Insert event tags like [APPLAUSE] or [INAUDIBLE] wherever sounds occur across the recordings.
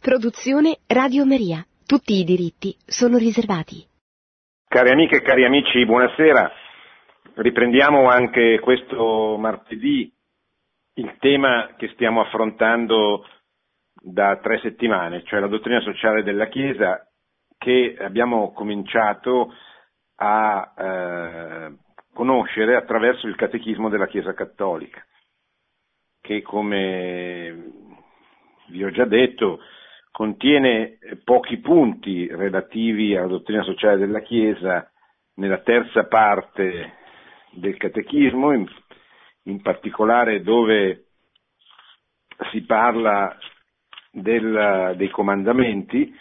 Produzione Radio Maria. Tutti i diritti sono riservati. Cari amiche e cari amici, buonasera. Riprendiamo anche questo martedì il tema che stiamo affrontando da tre settimane, cioè la dottrina sociale della Chiesa che abbiamo cominciato a eh, conoscere attraverso il catechismo della Chiesa Cattolica, che come vi ho già detto contiene pochi punti relativi alla dottrina sociale della Chiesa nella terza parte del catechismo, in, in particolare dove si parla del, dei comandamenti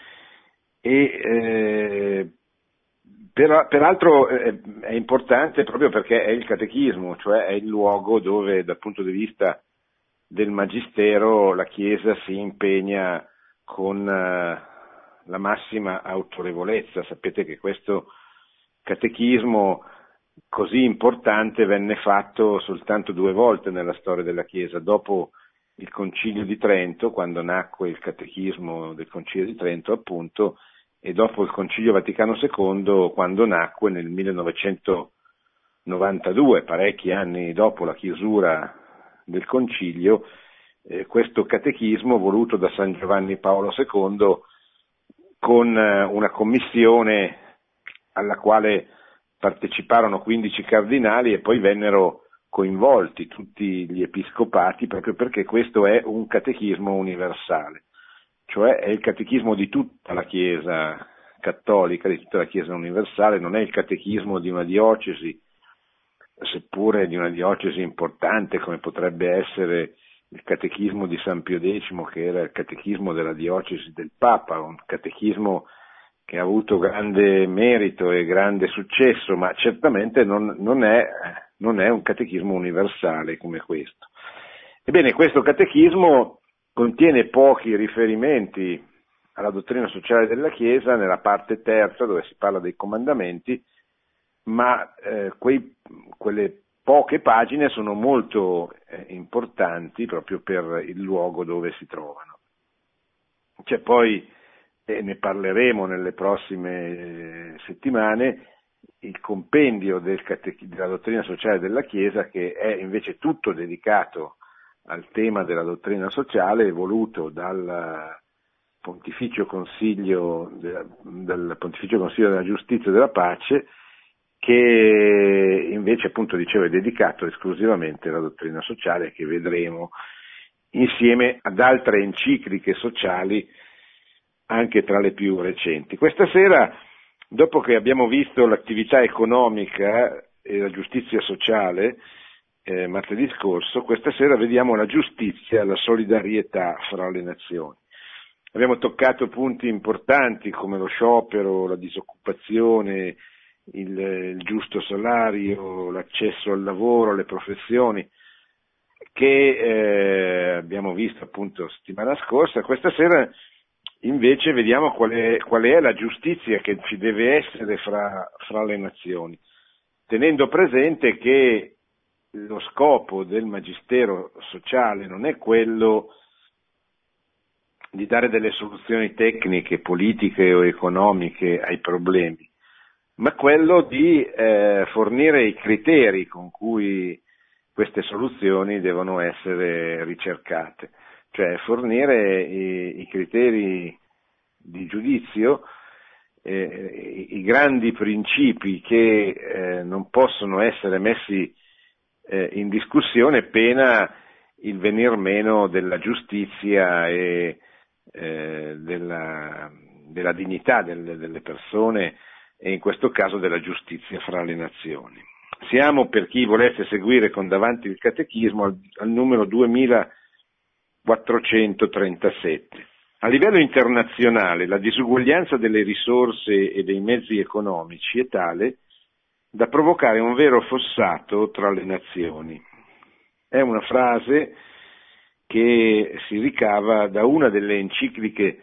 e eh, per, peraltro eh, è importante proprio perché è il catechismo, cioè è il luogo dove dal punto di vista del magistero la Chiesa si impegna con eh, la massima autorevolezza. Sapete che questo catechismo così importante venne fatto soltanto due volte nella storia della Chiesa, dopo il Concilio di Trento, quando nacque il catechismo del Concilio di Trento, appunto, e dopo il Concilio Vaticano II, quando nacque nel 1992, parecchi anni dopo la chiusura del Concilio, eh, questo catechismo voluto da San Giovanni Paolo II con eh, una commissione alla quale parteciparono 15 cardinali e poi vennero coinvolti tutti gli episcopati proprio perché questo è un catechismo universale, cioè è il catechismo di tutta la Chiesa cattolica, di tutta la Chiesa universale, non è il catechismo di una diocesi, seppure di una diocesi importante come potrebbe essere il catechismo di San Pio X, che era il catechismo della diocesi del Papa, un catechismo che ha avuto grande merito e grande successo, ma certamente non, non, è, non è un catechismo universale come questo. Ebbene, questo catechismo contiene pochi riferimenti alla dottrina sociale della Chiesa nella parte terza dove si parla dei comandamenti, ma eh, quei, quelle poche pagine sono molto eh, importanti proprio per il luogo dove si trovano. C'è poi, e ne parleremo nelle prossime eh, settimane, il compendio del catech- della dottrina sociale della Chiesa che è invece tutto dedicato al tema della dottrina sociale voluto dal Pontificio Consiglio, dal Pontificio Consiglio della Giustizia e della Pace che invece appunto dicevo è dedicato esclusivamente alla dottrina sociale che vedremo insieme ad altre encicliche sociali anche tra le più recenti. Questa sera, dopo che abbiamo visto l'attività economica e la giustizia sociale, eh, martedì scorso, questa sera vediamo la giustizia e la solidarietà fra le nazioni. Abbiamo toccato punti importanti come lo sciopero, la disoccupazione, il, il giusto salario, l'accesso al lavoro, le professioni, che eh, abbiamo visto appunto settimana scorsa. Questa sera invece vediamo qual è, qual è la giustizia che ci deve essere fra, fra le nazioni, tenendo presente che lo scopo del magistero sociale non è quello di dare delle soluzioni tecniche, politiche o economiche ai problemi, ma quello di eh, fornire i criteri con cui queste soluzioni devono essere ricercate, cioè fornire i, i criteri di giudizio, eh, i grandi principi che eh, non possono essere messi eh, in discussione pena il venir meno della giustizia e eh, della, della, dignità delle, delle persone e in questo caso della giustizia fra le nazioni. Siamo, per chi volesse seguire con davanti il catechismo, al, al numero 2437. A livello internazionale la disuguaglianza delle risorse e dei mezzi economici è tale da provocare un vero fossato tra le nazioni. È una frase che si ricava da una delle encicliche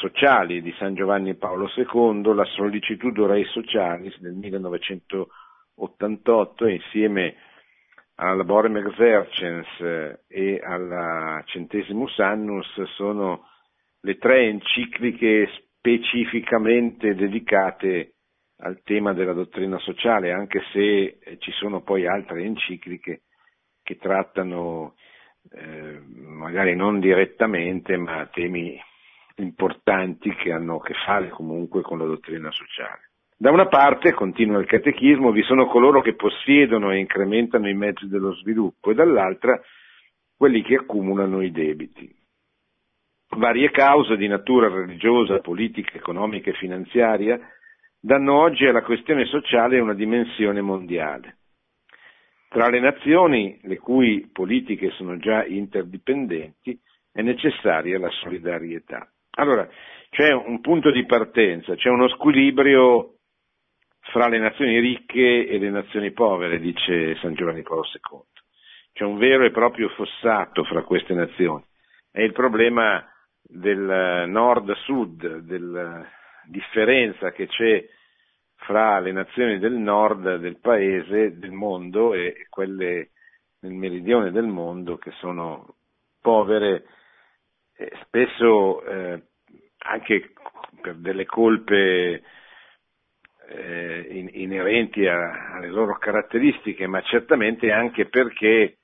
sociali di San Giovanni Paolo II, la Sollicitudo Rei Socialis del 1988 insieme alla Laborem Exercens e alla Centesimus Annus sono le tre encicliche specificamente dedicate al tema della dottrina sociale, anche se ci sono poi altre encicliche che trattano eh, magari non direttamente, ma temi importanti che hanno a che fare comunque con la dottrina sociale. Da una parte, continua il catechismo, vi sono coloro che possiedono e incrementano i mezzi dello sviluppo e dall'altra quelli che accumulano i debiti. Varie cause di natura religiosa, politica, economica e finanziaria danno oggi alla questione sociale una dimensione mondiale. Tra le nazioni, le cui politiche sono già interdipendenti, è necessaria la solidarietà. Allora, c'è un punto di partenza, c'è uno squilibrio fra le nazioni ricche e le nazioni povere, dice San Giovanni Paolo II. C'è un vero e proprio fossato fra queste nazioni. È il problema del nord-sud, della differenza che c'è fra le nazioni del nord del paese, del mondo e quelle nel meridione del mondo che sono povere, eh, spesso eh, anche per delle colpe eh, in, inerenti a, alle loro caratteristiche, ma certamente anche perché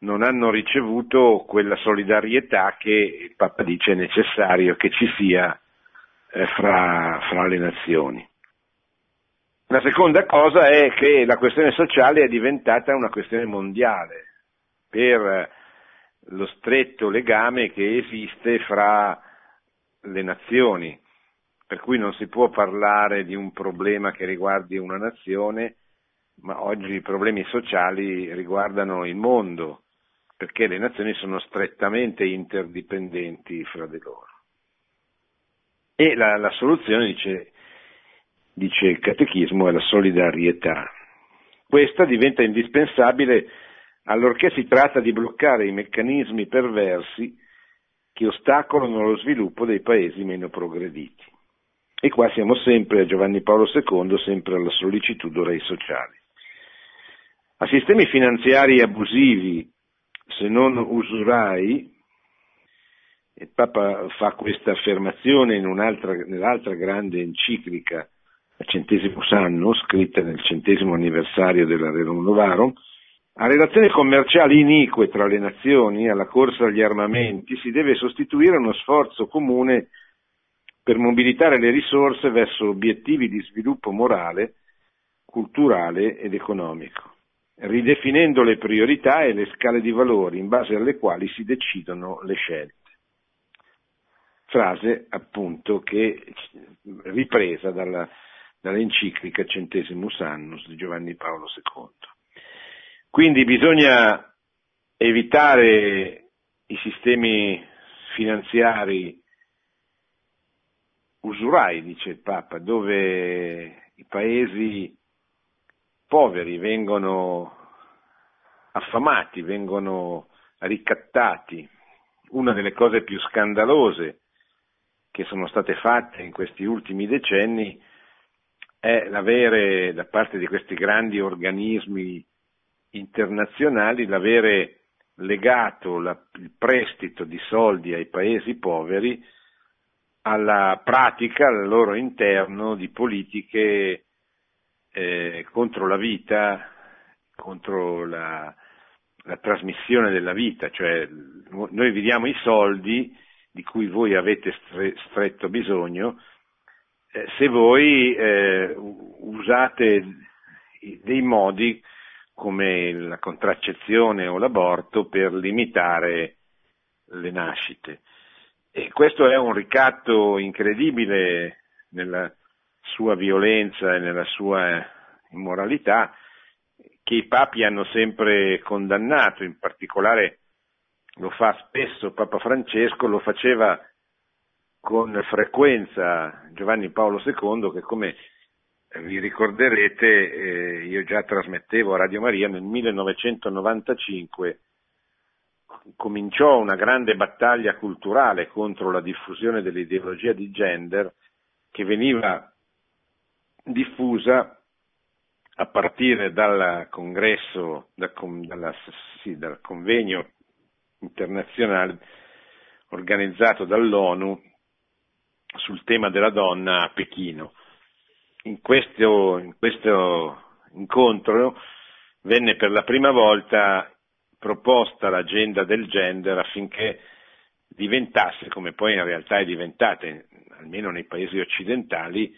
non hanno ricevuto quella solidarietà che il Papa dice è necessario che ci sia eh, fra, fra le nazioni. La seconda cosa è che la questione sociale è diventata una questione mondiale per lo stretto legame che esiste fra le nazioni, per cui non si può parlare di un problema che riguardi una nazione, ma oggi i problemi sociali riguardano il mondo, perché le nazioni sono strettamente interdipendenti fra di loro. E la, la soluzione, dice dice il catechismo, è la solidarietà. Questa diventa indispensabile allorché si tratta di bloccare i meccanismi perversi che ostacolano lo sviluppo dei paesi meno progrediti. E qua siamo sempre a Giovanni Paolo II, sempre alla sollecitudine ai sociali. A sistemi finanziari abusivi, se non usurai, il Papa fa questa affermazione nell'altra grande enciclica al centesimo anno, scritta nel centesimo anniversario della Rerum Novarum, a relazioni commerciali inique tra le nazioni, alla corsa agli armamenti, si deve sostituire uno sforzo comune per mobilitare le risorse verso obiettivi di sviluppo morale, culturale ed economico, ridefinendo le priorità e le scale di valori in base alle quali si decidono le scelte. Frase appunto che ripresa dalla dall'enciclica Centesimus Annus di Giovanni Paolo II. Quindi bisogna evitare i sistemi finanziari usurai, dice il Papa, dove i paesi poveri vengono affamati, vengono ricattati. Una delle cose più scandalose che sono state fatte in questi ultimi decenni è l'avere da parte di questi grandi organismi internazionali l'avere legato la, il prestito di soldi ai paesi poveri alla pratica al loro interno di politiche eh, contro la vita, contro la, la trasmissione della vita, cioè noi vi diamo i soldi di cui voi avete stretto bisogno, eh, se voi eh, usate dei modi come la contraccezione o l'aborto per limitare le nascite. E questo è un ricatto incredibile nella sua violenza e nella sua immoralità che i papi hanno sempre condannato, in particolare lo fa spesso Papa Francesco, lo faceva con frequenza Giovanni Paolo II che come vi ricorderete eh, io già trasmettevo a Radio Maria nel 1995 cominciò una grande battaglia culturale contro la diffusione dell'ideologia di gender che veniva diffusa a partire dal congresso, da, dalla, sì, dal convegno internazionale organizzato dall'ONU sul tema della donna a Pechino. In questo, in questo incontro venne per la prima volta proposta l'agenda del gender affinché diventasse, come poi in realtà è diventata, almeno nei paesi occidentali,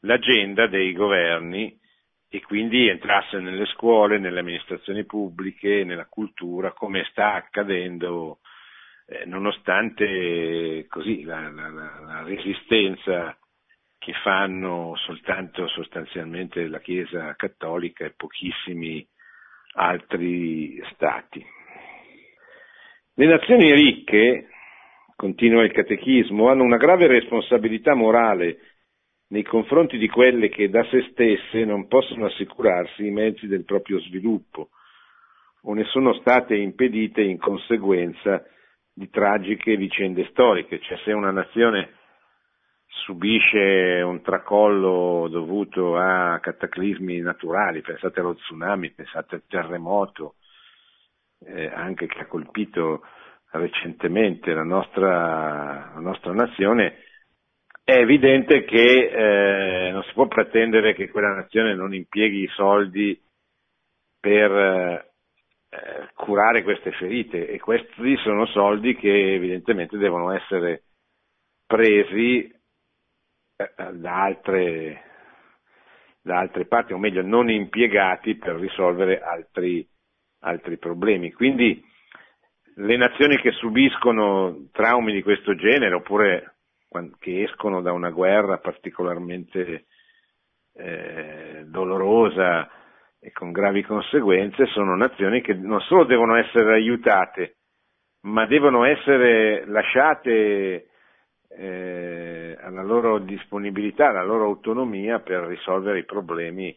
l'agenda dei governi e quindi entrasse nelle scuole, nelle amministrazioni pubbliche, nella cultura, come sta accadendo, eh, nonostante così la, la, la, resistenza che fanno soltanto sostanzialmente la Chiesa cattolica e pochissimi altri stati. Le nazioni ricche, continua il catechismo, hanno una grave responsabilità morale nei confronti di quelle che da se stesse non possono assicurarsi i mezzi del proprio sviluppo o ne sono state impedite in conseguenza di tragiche vicende storiche, cioè se una nazione subisce un tracollo dovuto a cataclismi naturali, pensate allo tsunami, pensate al terremoto, eh, anche che ha colpito recentemente la nostra, la nostra nazione, è evidente che eh, non si può pretendere che quella nazione non impieghi i soldi per eh, curare queste ferite e questi sono soldi che evidentemente devono essere presi da altre, da altre parti, o meglio non impiegati per risolvere altri, altri problemi. Quindi le nazioni che subiscono traumi di questo genere oppure che escono da una guerra particolarmente eh, dolorosa e con gravi conseguenze, sono nazioni che non solo devono essere aiutate, ma devono essere lasciate eh, alla loro disponibilità, alla loro autonomia per risolvere i problemi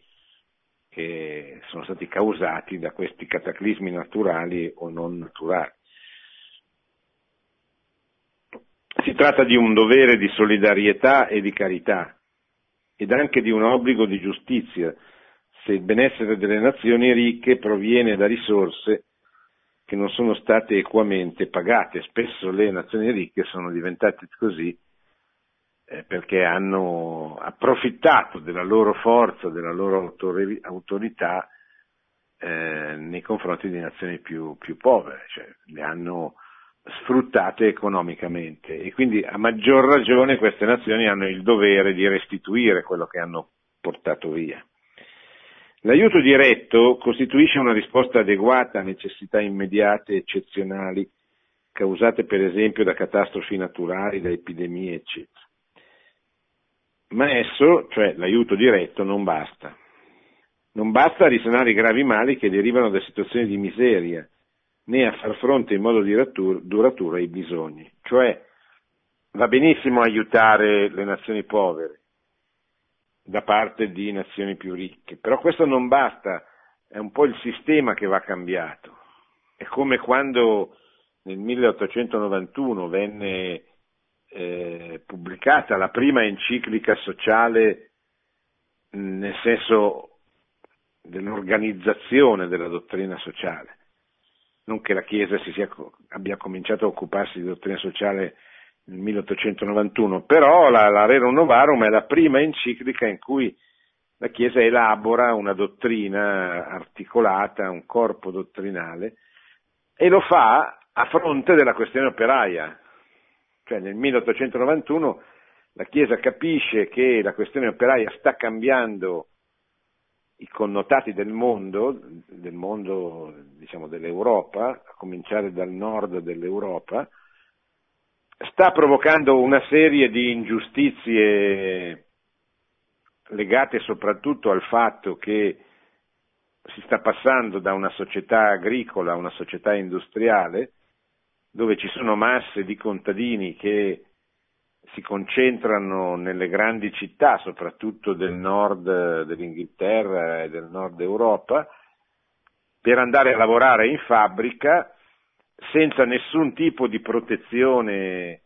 che sono stati causati da questi cataclismi naturali o non naturali. Si tratta di un dovere di solidarietà e di carità ed anche di un obbligo di giustizia se il benessere delle nazioni ricche proviene da risorse che non sono state equamente pagate. Spesso le nazioni ricche sono diventate così eh, perché hanno approfittato della loro forza, della loro autorità eh, nei confronti di nazioni più, più povere, cioè le hanno sfruttate economicamente e quindi a maggior ragione queste nazioni hanno il dovere di restituire quello che hanno portato via. L'aiuto diretto costituisce una risposta adeguata a necessità immediate eccezionali causate per esempio da catastrofi naturali, da epidemie, eccetera. Ma esso, cioè l'aiuto diretto, non basta. Non basta a risanare i gravi mali che derivano da situazioni di miseria, né a far fronte in modo duraturo ai bisogni. Cioè va benissimo aiutare le nazioni povere da parte di nazioni più ricche, però questo non basta, è un po' il sistema che va cambiato. È come quando nel 1891 venne eh, pubblicata la prima enciclica sociale nel senso dell'organizzazione della dottrina sociale non che la Chiesa sia, abbia cominciato a occuparsi di dottrina sociale nel 1891, però la, la Rerum Novarum è la prima enciclica in cui la Chiesa elabora una dottrina articolata, un corpo dottrinale, e lo fa a fronte della questione operaia. Cioè nel 1891 la Chiesa capisce che la questione operaia sta cambiando i connotati del mondo, del mondo diciamo, dell'Europa, a cominciare dal nord dell'Europa, sta provocando una serie di ingiustizie legate soprattutto al fatto che si sta passando da una società agricola a una società industriale, dove ci sono masse di contadini che si concentrano nelle grandi città, soprattutto del nord dell'Inghilterra e del nord Europa, per andare a lavorare in fabbrica senza nessun tipo di protezione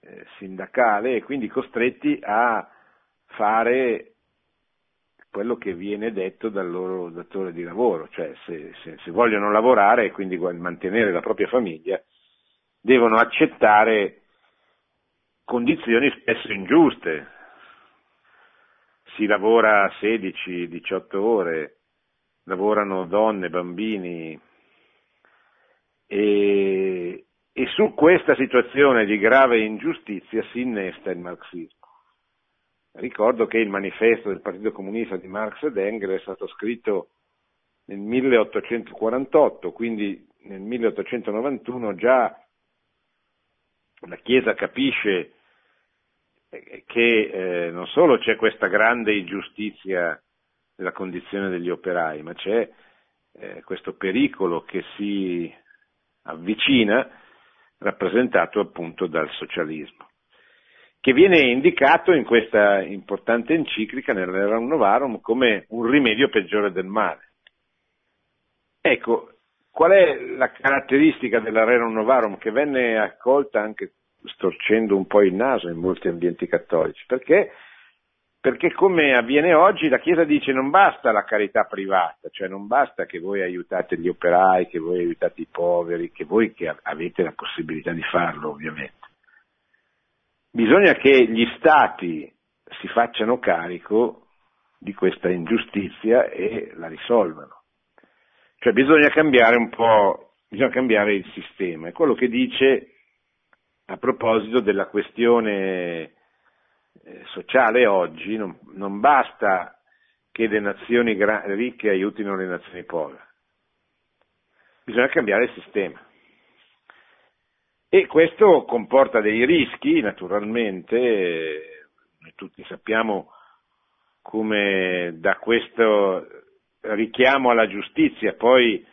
eh, sindacale e quindi costretti a fare quello che viene detto dal loro datore di lavoro, cioè se, se, se vogliono lavorare e quindi mantenere la propria famiglia, devono accettare condizioni spesso ingiuste. Si lavora 16-18 ore, lavorano donne, bambini e, e su questa situazione di grave ingiustizia si innesta il marxismo. Ricordo che il manifesto del Partito Comunista di Marx ed Engels è stato scritto nel 1848, quindi nel 1891 già la Chiesa capisce eh, che eh, non solo c'è questa grande ingiustizia della condizione degli operai, ma c'è eh, questo pericolo che si avvicina, rappresentato appunto dal socialismo, che viene indicato in questa importante enciclica nell'Eram Novarum come un rimedio peggiore del male. Ecco, qual è la caratteristica della Rerum Novarum che venne accolta anche storcendo un po' il naso in molti ambienti cattolici? Perché perché come avviene oggi la Chiesa dice non basta la carità privata, cioè non basta che voi aiutate gli operai, che voi aiutate i poveri, che voi che avete la possibilità di farlo ovviamente. Bisogna che gli stati si facciano carico di questa ingiustizia e la risolvano. Cioè bisogna cambiare un po', bisogna cambiare il sistema. È quello che dice a proposito della questione eh, sociale oggi non, non, basta che le nazioni gra- ricche aiutino le nazioni povere, bisogna cambiare il sistema. E questo comporta dei rischi, naturalmente, noi tutti sappiamo come da questo richiamo alla giustizia poi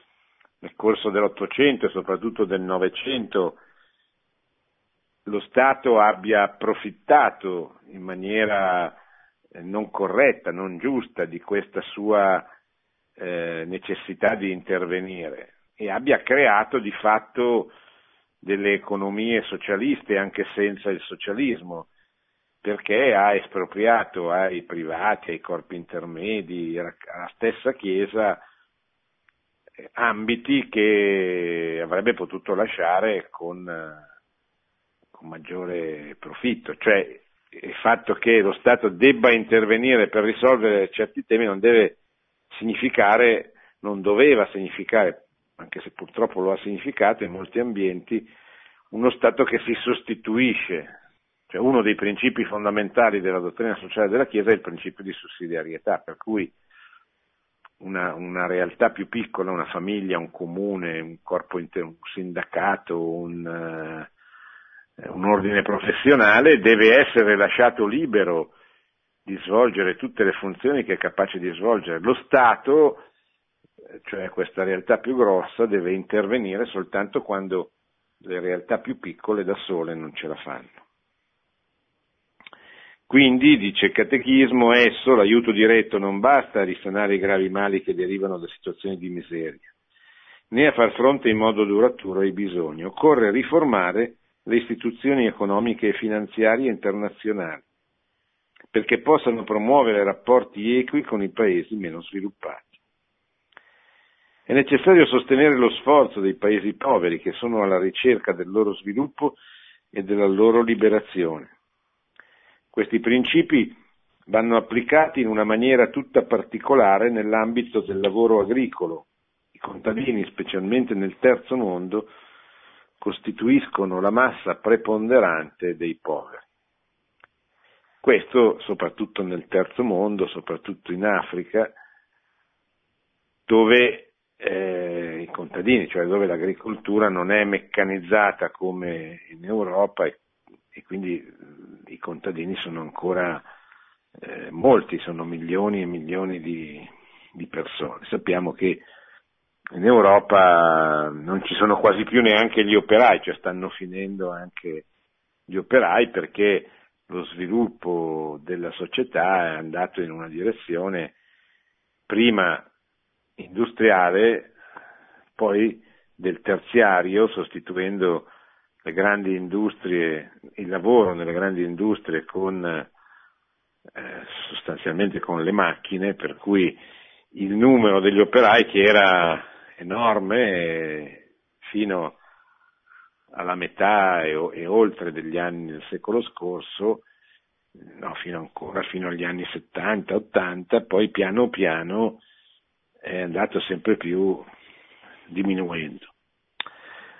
nel corso dell'Ottocento e soprattutto del Novecento lo Stato abbia approfittato in maniera eh, non corretta, non giusta di questa sua eh, necessità di intervenire e abbia creato di fatto delle economie socialiste anche senza il socialismo, perché ha espropriato ai privati, ai corpi intermedi, alla stessa Chiesa eh, ambiti che avrebbe potuto lasciare con con maggiore profitto, cioè il fatto che lo Stato debba intervenire per risolvere certi temi non deve significare, non doveva significare, anche se purtroppo lo ha significato in molti ambienti, uno Stato che si sostituisce. Cioè uno dei principi fondamentali della dottrina sociale della Chiesa è il principio di sussidiarietà, per cui una, una realtà più piccola, una famiglia, un comune, un corpo intero, un sindacato, un, eh, un ordine professionale deve essere lasciato libero di svolgere tutte le funzioni che è capace di svolgere. Lo Stato, cioè questa realtà più grossa, deve intervenire soltanto quando le realtà più piccole da sole non ce la fanno. Quindi, dice il catechismo, esso, l'aiuto diretto, non basta a risanare i gravi mali che derivano da situazioni di miseria, né a far fronte in modo duraturo ai bisogni. Occorre riformare le istituzioni economiche e finanziarie internazionali, perché possano promuovere rapporti equi con i paesi meno sviluppati. È necessario sostenere lo sforzo dei paesi poveri che sono alla ricerca del loro sviluppo e della loro liberazione. Questi principi vanno applicati in una maniera tutta particolare nell'ambito del lavoro agricolo. I contadini, specialmente nel terzo mondo, costituiscono la massa preponderante dei poveri. Questo soprattutto nel terzo mondo, soprattutto in Africa, dove eh, i contadini, cioè dove l'agricoltura non è meccanizzata come in Europa e, e quindi i contadini sono ancora eh, molti, sono milioni e milioni di, di persone. Sappiamo che in Europa non ci sono quasi più neanche gli operai, cioè stanno finendo anche gli operai perché lo sviluppo della società è andato in una direzione prima industriale, poi del terziario, sostituendo le grandi industrie, il lavoro nelle grandi industrie con eh, sostanzialmente con le macchine, per cui il numero degli operai che era enorme fino alla metà e, e oltre degli anni del secolo scorso, no, fino ancora fino agli anni 70-80, poi piano piano è andato sempre più diminuendo.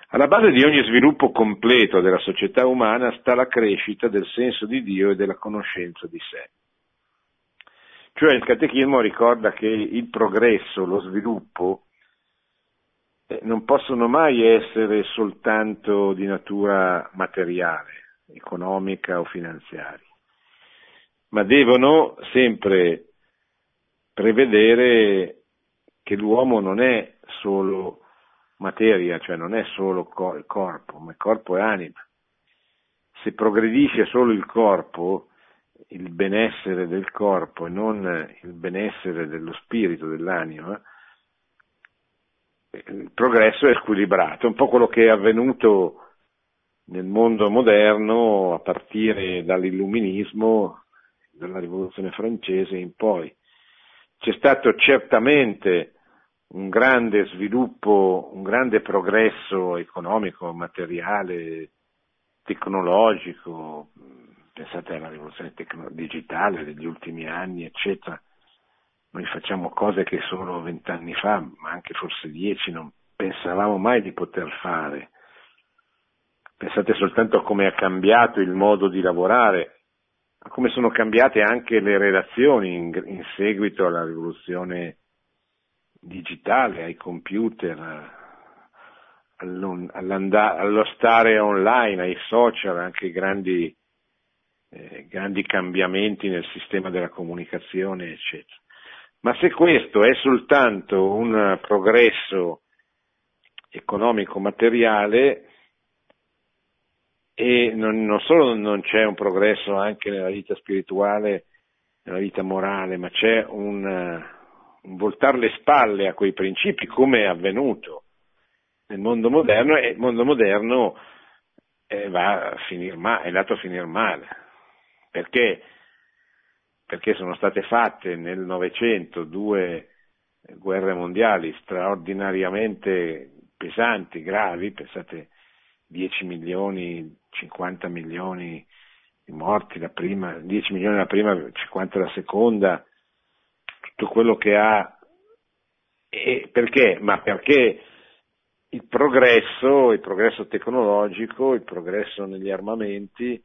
Alla base di ogni sviluppo completo della società umana sta la crescita del senso di Dio e della conoscenza di sé. Cioè il catechismo ricorda che il progresso, lo sviluppo, non possono mai essere soltanto di natura materiale, economica o finanziaria, ma devono sempre prevedere che l'uomo non è solo materia, cioè non è solo il corpo, ma il corpo è anima. Se progredisce solo il corpo, il benessere del corpo e non il benessere dello spirito, dell'anima, il progresso è squilibrato, un po' quello che è avvenuto nel mondo moderno a partire dall'illuminismo, dalla rivoluzione francese in poi. C'è stato certamente un grande sviluppo, un grande progresso economico, materiale, tecnologico, pensate alla rivoluzione tecno- digitale degli ultimi anni, eccetera. Noi facciamo cose che solo vent'anni fa, ma anche forse dieci, non pensavamo mai di poter fare. Pensate soltanto a come è cambiato il modo di lavorare, a come sono cambiate anche le relazioni in, in seguito alla rivoluzione digitale, ai computer, allo stare online, ai social, anche grandi, eh, grandi cambiamenti nel sistema della comunicazione, eccetera. Ma se questo è soltanto un progresso economico-materiale, e non, non, solo non c'è un progresso anche nella vita spirituale, nella vita morale, ma c'è un, un voltare le spalle a quei principi come è avvenuto nel mondo moderno e il mondo moderno eh, va a finire male, è andato a finire male. Perché? Perché sono state fatte nel Novecento due guerre mondiali straordinariamente pesanti, gravi, pensate 10 milioni, 50 milioni di morti la prima, 10 milioni la prima, 50 la seconda, tutto quello che ha. E perché? Ma perché il progresso, il progresso tecnologico, il progresso negli armamenti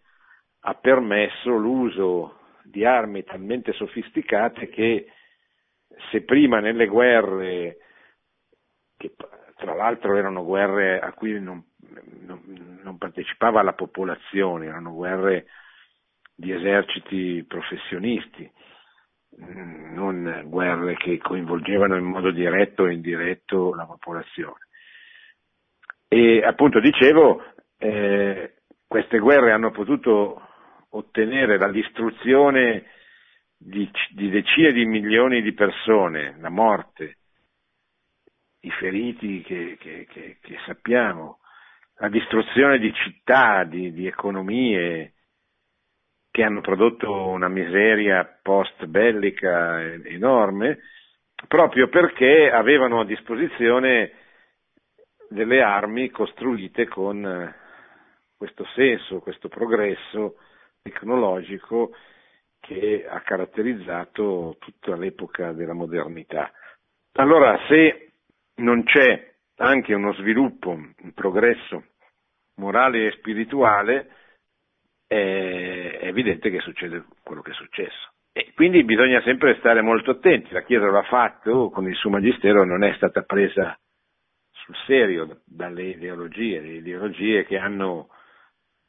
ha permesso l'uso di armi talmente sofisticate che se prima nelle guerre, che tra l'altro erano guerre a cui non, non, non partecipava la popolazione, erano guerre di eserciti professionisti, non guerre che coinvolgevano in modo diretto o indiretto la popolazione. E appunto dicevo, eh, queste guerre hanno potuto ottenere la distruzione di, di, decine di milioni di persone, la morte, i feriti che, che, che, che sappiamo, la distruzione di città, di, di economie, che hanno prodotto una miseria post bellica enorme, proprio perché avevano a disposizione delle armi costruite con questo senso, questo progresso tecnologico che ha caratterizzato tutta l'epoca della modernità. Allora, se non c'è anche uno sviluppo, un progresso morale e spirituale, è evidente che succede quello che è successo. E quindi bisogna sempre stare molto attenti, la Chiesa l'ha fatto con il suo magistero, non è stata presa sul serio dalle ideologie, le ideologie che hanno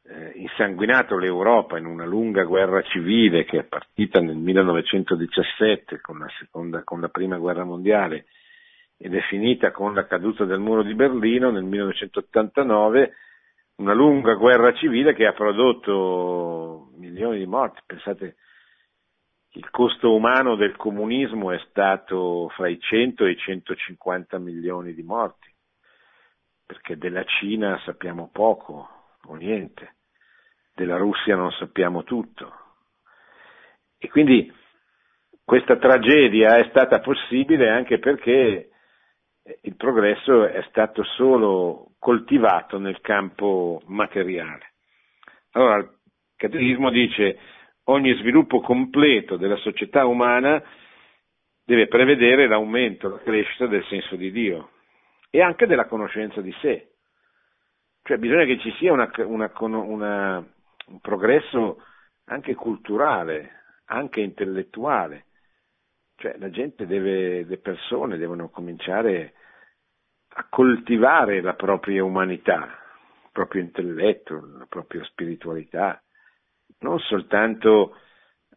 eh, insanguinato l'Europa in una lunga guerra civile che è partita nel 1917 con la, seconda, con la prima guerra mondiale ed è finita con la caduta del muro di Berlino nel 1989 una lunga guerra civile che ha prodotto milioni di morti. Pensate, il costo umano del comunismo è stato fra i 100 e i 150 milioni di morti, perché della Cina sappiamo poco o niente, della Russia non sappiamo tutto. E quindi questa tragedia è stata possibile anche perché il progresso è stato solo coltivato nel campo materiale. Allora, il catechismo dice ogni sviluppo completo della società umana deve prevedere l'aumento, la crescita del senso di Dio e anche della conoscenza di sé. Cioè bisogna che ci sia una, una, una, un progresso anche culturale, anche intellettuale. Cioè la gente deve, le persone devono cominciare a coltivare la propria umanità, il proprio intelletto, la propria spiritualità, non soltanto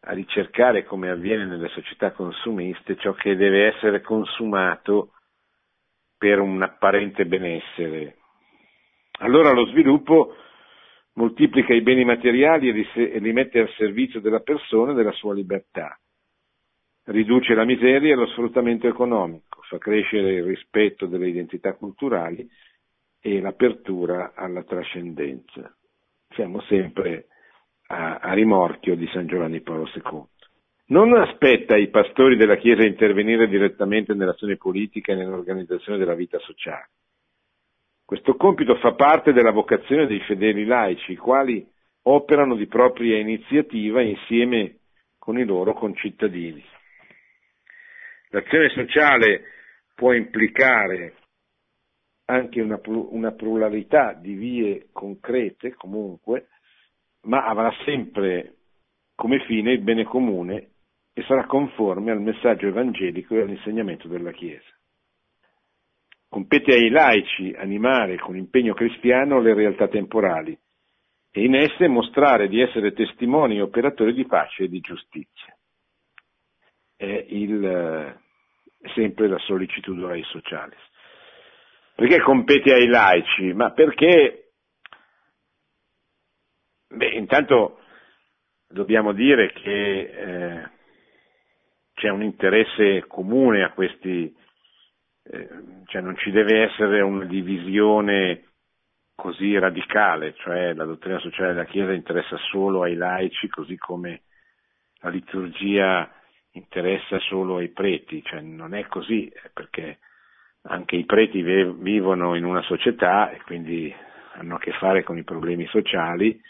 a ricercare come avviene nelle società consumiste ciò che deve essere consumato per un apparente benessere. Allora lo sviluppo moltiplica i beni materiali e li mette al servizio della persona e della sua libertà, riduce la miseria e lo sfruttamento economico, fa crescere il rispetto delle identità culturali e l'apertura alla trascendenza. Siamo sempre a, a rimorchio di San Giovanni Paolo II. Non aspetta i pastori della Chiesa intervenire direttamente nell'azione politica e nell'organizzazione della vita sociale. Questo compito fa parte della vocazione dei fedeli laici, i quali operano di propria iniziativa insieme con i loro concittadini. L'azione sociale può implicare anche una, una pluralità di vie concrete, comunque, ma avrà sempre come fine il bene comune e sarà conforme al messaggio evangelico e all'insegnamento della Chiesa. Compete ai laici animare con impegno cristiano le realtà temporali e in esse mostrare di essere testimoni e operatori di pace e di giustizia. È il, sempre la sollecitudine ai sociali. Perché compete ai laici? Ma perché, beh, intanto dobbiamo dire che eh, c'è un interesse comune a questi, eh, cioè non ci deve essere una divisione così radicale, cioè la dottrina sociale della Chiesa interessa solo ai laici, così come la liturgia interessa solo ai preti, cioè non è così, perché anche i preti vivono in una società e quindi hanno a che fare con i problemi sociali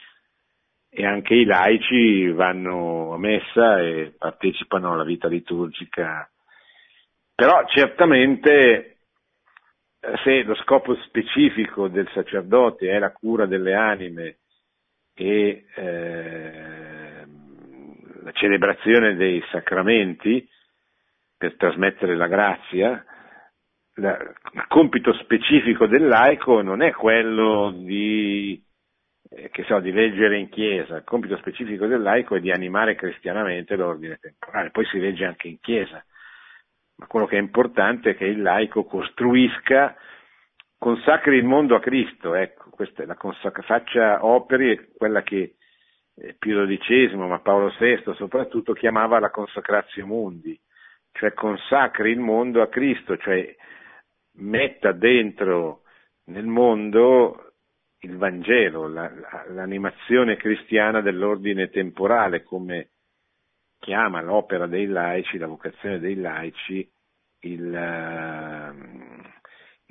e anche i laici vanno a messa e partecipano alla vita liturgica. Però certamente eh, se lo scopo specifico del sacerdote è la cura delle anime e eh, la celebrazione dei sacramenti per trasmettere la grazia, la, il compito specifico del laico non è quello di, eh, so, di, leggere in chiesa, il compito specifico del laico è di animare cristianamente l'ordine temporale, poi si legge anche in chiesa, ma quello che è importante è che il laico costruisca, consacri il mondo a Cristo, ecco, consac- faccia operi, quella che eh, Pio XII, ma Paolo VI soprattutto, chiamava la consacratio mundi, cioè consacri il mondo a Cristo, cioè metta dentro nel mondo il Vangelo, la, l'animazione cristiana dell'ordine temporale, come chiama l'opera dei laici, la vocazione dei laici, il, uh,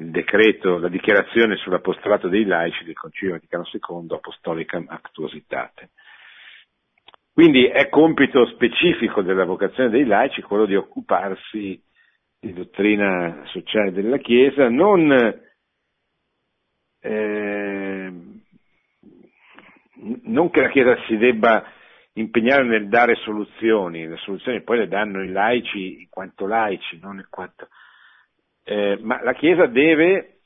il decreto, la dichiarazione sull'apostolato dei laici del Concilio Vaticano II, Apostolica Actuositate. Quindi è compito specifico della vocazione dei laici quello di occuparsi di dottrina sociale della Chiesa, non, eh, non che la Chiesa si debba impegnare nel dare soluzioni, le soluzioni poi le danno i laici in quanto laici, non in quanto... Eh, ma la Chiesa deve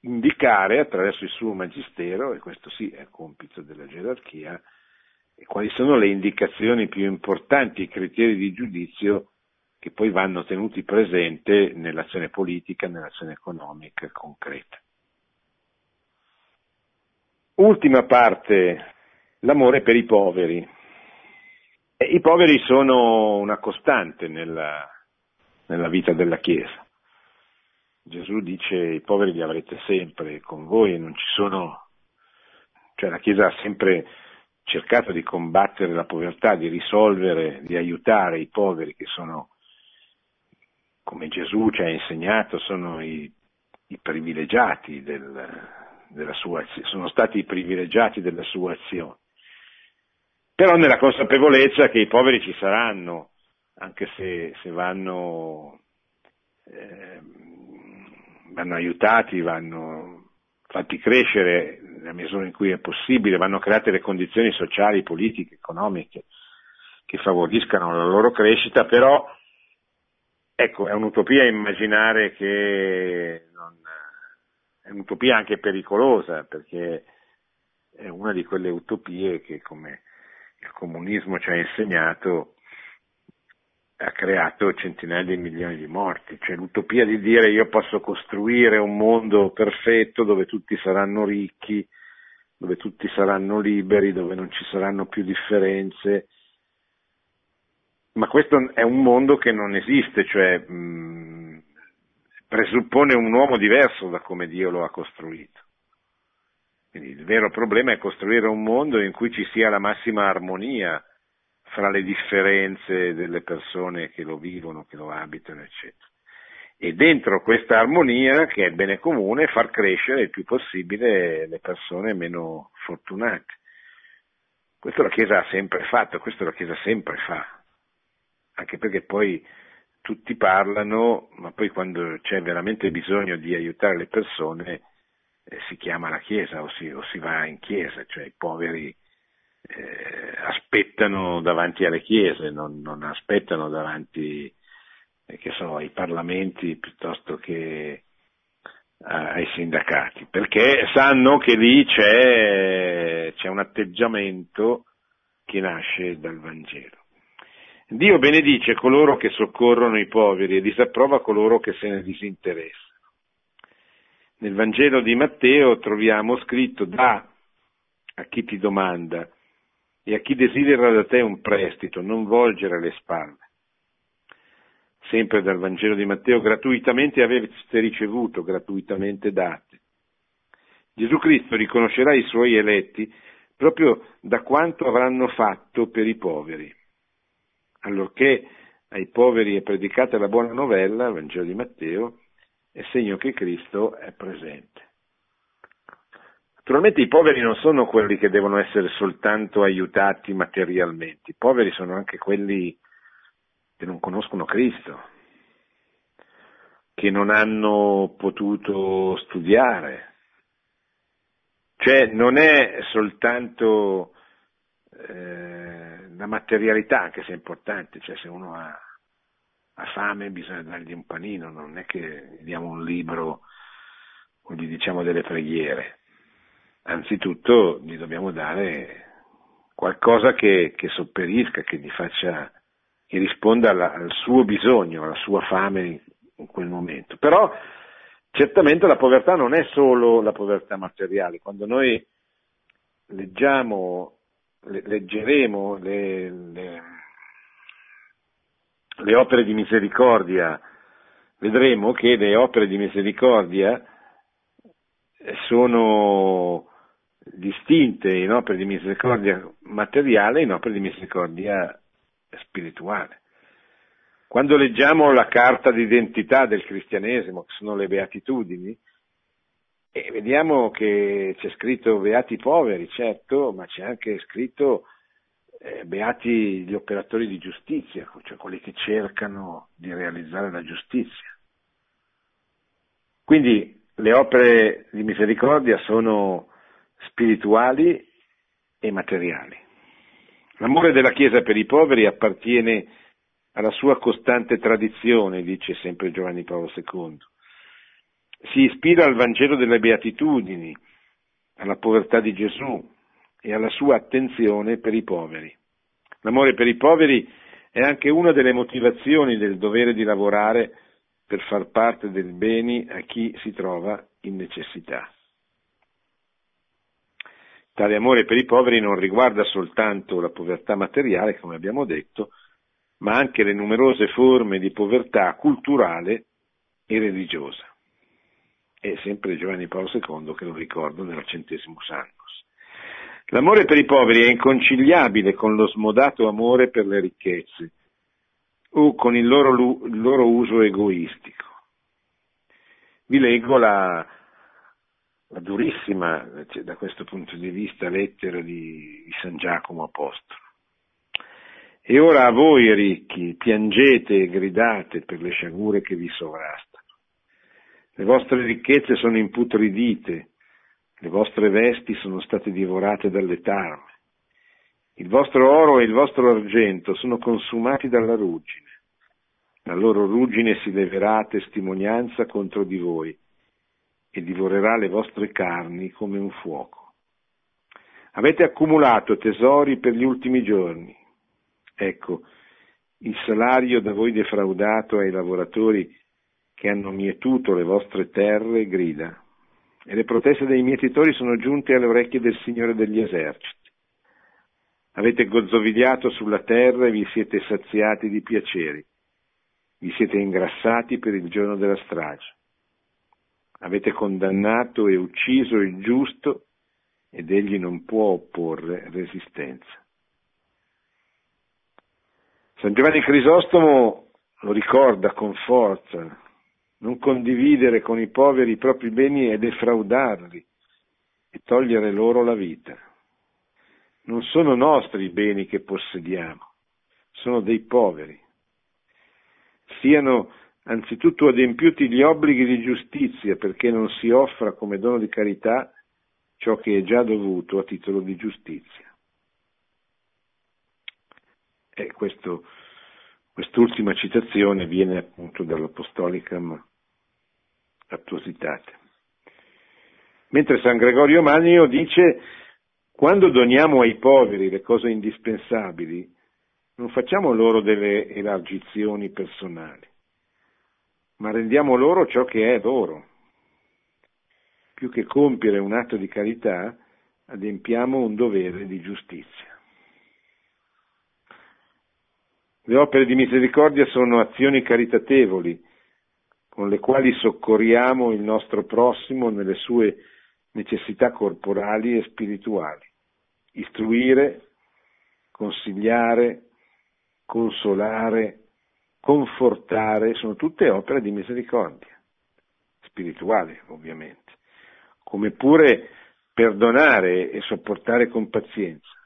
indicare attraverso il suo magistero, e questo sì è compito della gerarchia, quali sono le indicazioni più importanti, i criteri di giudizio che poi vanno tenuti presente nell'azione politica, nell'azione economica concreta. Ultima parte, l'amore per i poveri. I poveri sono una costante nella, nella vita della Chiesa. Gesù dice i poveri li avrete sempre con voi e non ci sono, cioè la Chiesa ha sempre cercato di combattere la povertà, di risolvere, di aiutare i poveri che sono come Gesù ci ha insegnato, sono i, i privilegiati del, della sua sono stati i privilegiati della sua azione. Però nella consapevolezza che i poveri ci saranno, anche se, se vanno, eh, vanno aiutati, vanno fatti crescere nella misura in cui è possibile, vanno create le condizioni sociali, politiche, economiche che favoriscano la loro crescita, però ecco, è un'utopia immaginare che non, è un'utopia anche pericolosa perché è una di quelle utopie che come il comunismo ci ha insegnato ha creato centinaia di milioni di morti, cioè l'utopia di dire io posso costruire un mondo perfetto dove tutti saranno ricchi, dove tutti saranno liberi, dove non ci saranno più differenze, ma questo è un mondo che non esiste, cioè mh, presuppone un uomo diverso da come Dio lo ha costruito. Quindi il vero problema è costruire un mondo in cui ci sia la massima armonia fra le differenze delle persone che lo vivono, che lo abitano, eccetera. E dentro questa armonia, che è il bene comune, far crescere il più possibile le persone meno fortunate. Questo la Chiesa ha sempre fatto, questo la Chiesa sempre fa, anche perché poi tutti parlano, ma poi quando c'è veramente bisogno di aiutare le persone eh, si chiama la Chiesa o si, o si, va in Chiesa, cioè i poveri eh, aspettano davanti alle chiese, non, non aspettano davanti eh, so, ai parlamenti piuttosto che ai sindacati, perché sanno che lì c'è, c'è un atteggiamento che nasce dal Vangelo. Dio benedice coloro che soccorrono i poveri e disapprova coloro che se ne disinteressano. Nel Vangelo di Matteo troviamo scritto da a chi ti domanda e a chi desidera da te un prestito, non volgere le spalle. Sempre dal Vangelo di Matteo, gratuitamente avete ricevuto, gratuitamente date. Gesù Cristo riconoscerà i suoi eletti proprio da quanto avranno fatto per i poveri. Allorché ai poveri è predicata la buona novella, Vangelo di Matteo, è segno che Cristo è presente. Naturalmente i poveri non sono quelli che devono essere soltanto aiutati materialmente, i poveri sono anche quelli che non conoscono Cristo, che non hanno potuto studiare. Cioè non è soltanto eh, la materialità, anche se è importante, cioè se uno ha, ha fame bisogna dargli un panino, non è che gli diamo un libro o gli diciamo delle preghiere anzitutto gli dobbiamo dare qualcosa che, che sopperisca, che gli faccia, che risponda alla, al suo bisogno, alla sua fame in quel momento. Però certamente la povertà non è solo la povertà materiale, quando noi leggiamo, le, leggeremo le, le, le opere di misericordia, vedremo che le opere di misericordia sono distinte in opere di misericordia materiale e in opere di misericordia spirituale. Quando leggiamo la carta d'identità del cristianesimo, che sono le beatitudini, vediamo che c'è scritto beati poveri, certo, ma c'è anche scritto eh, beati gli operatori di giustizia, cioè quelli che cercano di realizzare la giustizia. Quindi le opere di misericordia sono spirituali e materiali. L'amore della Chiesa per i poveri appartiene alla sua costante tradizione, dice sempre Giovanni Paolo II. Si ispira al Vangelo delle Beatitudini, alla povertà di Gesù e alla sua attenzione per i poveri. L'amore per i poveri è anche una delle motivazioni del dovere di lavorare per far parte del bene a chi si trova in necessità. Tale amore per i poveri non riguarda soltanto la povertà materiale, come abbiamo detto, ma anche le numerose forme di povertà culturale e religiosa. È sempre Giovanni Paolo II che lo ricorda nel centesimo Annus. L'amore per i poveri è inconciliabile con lo smodato amore per le ricchezze o con il loro, il loro uso egoistico. Vi leggo la, la durissima, cioè, da questo punto di vista, lettera di, di San Giacomo Apostolo. E ora a voi ricchi, piangete e gridate per le sciagure che vi sovrastano. Le vostre ricchezze sono imputridite, le vostre vesti sono state divorate dalle tarme. Il vostro oro e il vostro argento sono consumati dalla ruggine. La loro ruggine si leverà a testimonianza contro di voi e divorerà le vostre carni come un fuoco. Avete accumulato tesori per gli ultimi giorni. Ecco, il salario da voi defraudato ai lavoratori che hanno mietuto le vostre terre grida, e le proteste dei mietitori sono giunte alle orecchie del Signore degli eserciti. Avete gozzovigliato sulla terra e vi siete saziati di piaceri, vi siete ingrassati per il giorno della strage. Avete condannato e ucciso il giusto ed egli non può opporre resistenza. San Giovanni Crisostomo lo ricorda con forza, non condividere con i poveri i propri beni è defraudarli e togliere loro la vita. Non sono nostri i beni che possediamo, sono dei poveri. Siano anzitutto adempiuti gli obblighi di giustizia perché non si offra come dono di carità ciò che è già dovuto a titolo di giustizia. E questo, quest'ultima citazione viene appunto dall'Apostolicam Attuositate. Mentre San Gregorio Magno dice quando doniamo ai poveri le cose indispensabili, non facciamo loro delle elargizioni personali ma rendiamo loro ciò che è loro. Più che compiere un atto di carità, adempiamo un dovere di giustizia. Le opere di misericordia sono azioni caritatevoli con le quali soccorriamo il nostro prossimo nelle sue necessità corporali e spirituali. Istruire, consigliare, consolare, confortare, sono tutte opere di misericordia, spirituale ovviamente, come pure perdonare e sopportare con pazienza.